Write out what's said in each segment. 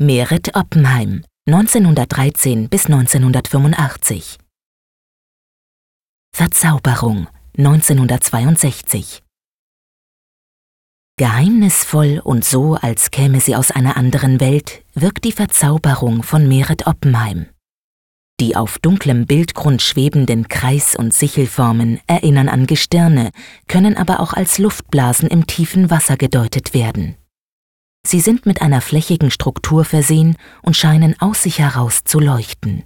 Meret Oppenheim, 1913 bis 1985. Verzauberung, 1962. Geheimnisvoll und so, als käme sie aus einer anderen Welt, wirkt die Verzauberung von Meret Oppenheim. Die auf dunklem Bildgrund schwebenden Kreis- und Sichelformen erinnern an Gestirne, können aber auch als Luftblasen im tiefen Wasser gedeutet werden. Sie sind mit einer flächigen Struktur versehen und scheinen aus sich heraus zu leuchten.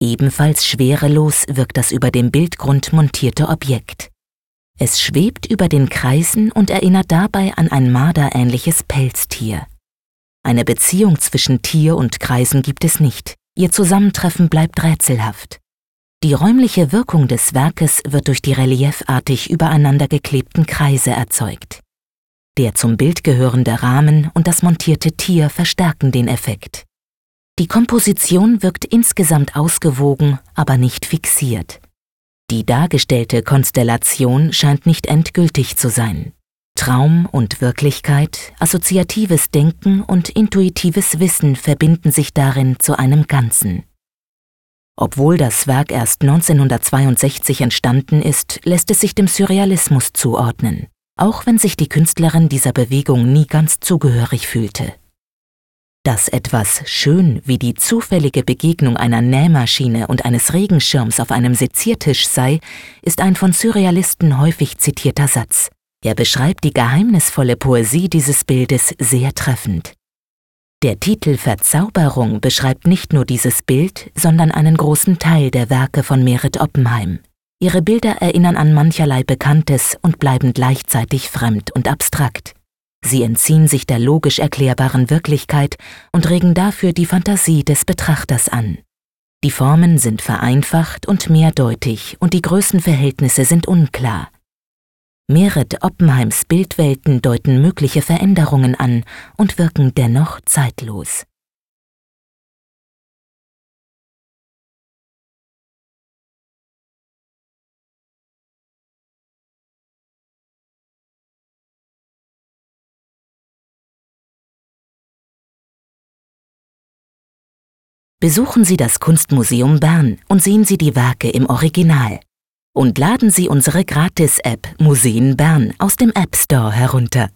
Ebenfalls schwerelos wirkt das über dem Bildgrund montierte Objekt. Es schwebt über den Kreisen und erinnert dabei an ein marderähnliches Pelztier. Eine Beziehung zwischen Tier und Kreisen gibt es nicht, ihr Zusammentreffen bleibt rätselhaft. Die räumliche Wirkung des Werkes wird durch die reliefartig übereinander geklebten Kreise erzeugt. Der zum Bild gehörende Rahmen und das montierte Tier verstärken den Effekt. Die Komposition wirkt insgesamt ausgewogen, aber nicht fixiert. Die dargestellte Konstellation scheint nicht endgültig zu sein. Traum und Wirklichkeit, assoziatives Denken und intuitives Wissen verbinden sich darin zu einem Ganzen. Obwohl das Werk erst 1962 entstanden ist, lässt es sich dem Surrealismus zuordnen, auch wenn sich die Künstlerin dieser Bewegung nie ganz zugehörig fühlte. Dass etwas schön wie die zufällige Begegnung einer Nähmaschine und eines Regenschirms auf einem Seziertisch sei, ist ein von Surrealisten häufig zitierter Satz. Er beschreibt die geheimnisvolle Poesie dieses Bildes sehr treffend. Der Titel Verzauberung beschreibt nicht nur dieses Bild, sondern einen großen Teil der Werke von Merit Oppenheim. Ihre Bilder erinnern an mancherlei Bekanntes und bleiben gleichzeitig fremd und abstrakt. Sie entziehen sich der logisch erklärbaren Wirklichkeit und regen dafür die Fantasie des Betrachters an. Die Formen sind vereinfacht und mehrdeutig und die Größenverhältnisse sind unklar. Meret Oppenheims Bildwelten deuten mögliche Veränderungen an und wirken dennoch zeitlos. Besuchen Sie das Kunstmuseum Bern und sehen Sie die Werke im Original. Und laden Sie unsere Gratis-App Museen Bern aus dem App Store herunter.